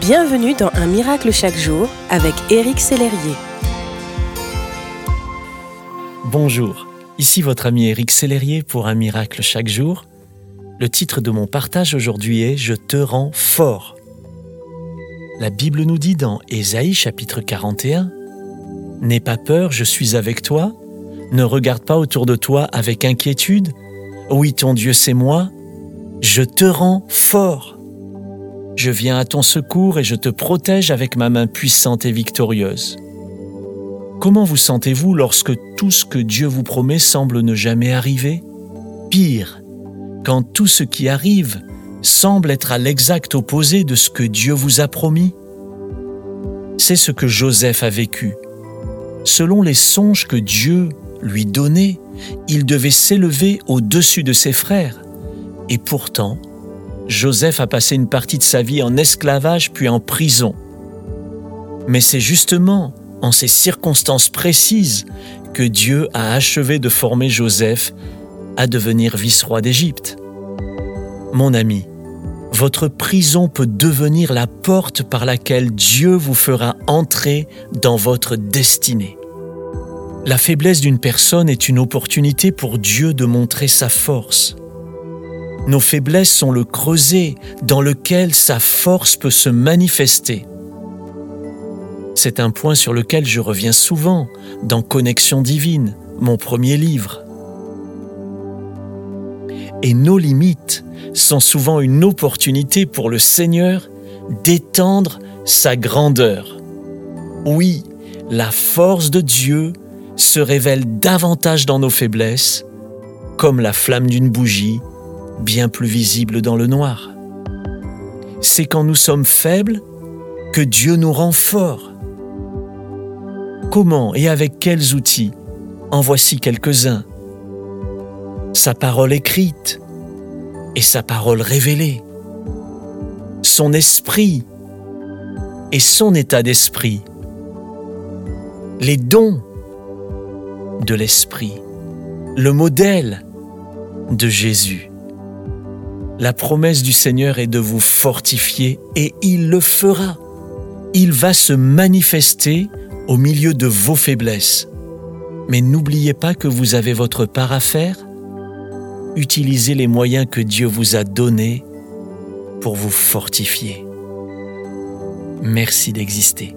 Bienvenue dans Un miracle chaque jour avec Éric Sellerier. Bonjour, ici votre ami Éric Sellerier pour Un miracle chaque jour. Le titre de mon partage aujourd'hui est Je te rends fort. La Bible nous dit dans Ésaïe chapitre 41 N'aie pas peur, je suis avec toi. Ne regarde pas autour de toi avec inquiétude. Oui, ton Dieu, c'est moi. Je te rends fort. Je viens à ton secours et je te protège avec ma main puissante et victorieuse. Comment vous sentez-vous lorsque tout ce que Dieu vous promet semble ne jamais arriver? Pire, quand tout ce qui arrive semble être à l'exact opposé de ce que Dieu vous a promis? C'est ce que Joseph a vécu. Selon les songes que Dieu lui donnait, il devait s'élever au-dessus de ses frères. Et pourtant, Joseph a passé une partie de sa vie en esclavage puis en prison. Mais c'est justement en ces circonstances précises que Dieu a achevé de former Joseph à devenir vice-roi d'Égypte. Mon ami, votre prison peut devenir la porte par laquelle Dieu vous fera entrer dans votre destinée. La faiblesse d'une personne est une opportunité pour Dieu de montrer sa force. Nos faiblesses sont le creuset dans lequel sa force peut se manifester. C'est un point sur lequel je reviens souvent dans Connexion divine, mon premier livre. Et nos limites sont souvent une opportunité pour le Seigneur d'étendre sa grandeur. Oui, la force de Dieu se révèle davantage dans nos faiblesses, comme la flamme d'une bougie bien plus visible dans le noir. C'est quand nous sommes faibles que Dieu nous rend forts. Comment et avec quels outils En voici quelques-uns. Sa parole écrite et sa parole révélée. Son esprit et son état d'esprit. Les dons de l'esprit. Le modèle de Jésus. La promesse du Seigneur est de vous fortifier et il le fera. Il va se manifester au milieu de vos faiblesses. Mais n'oubliez pas que vous avez votre part à faire. Utilisez les moyens que Dieu vous a donnés pour vous fortifier. Merci d'exister.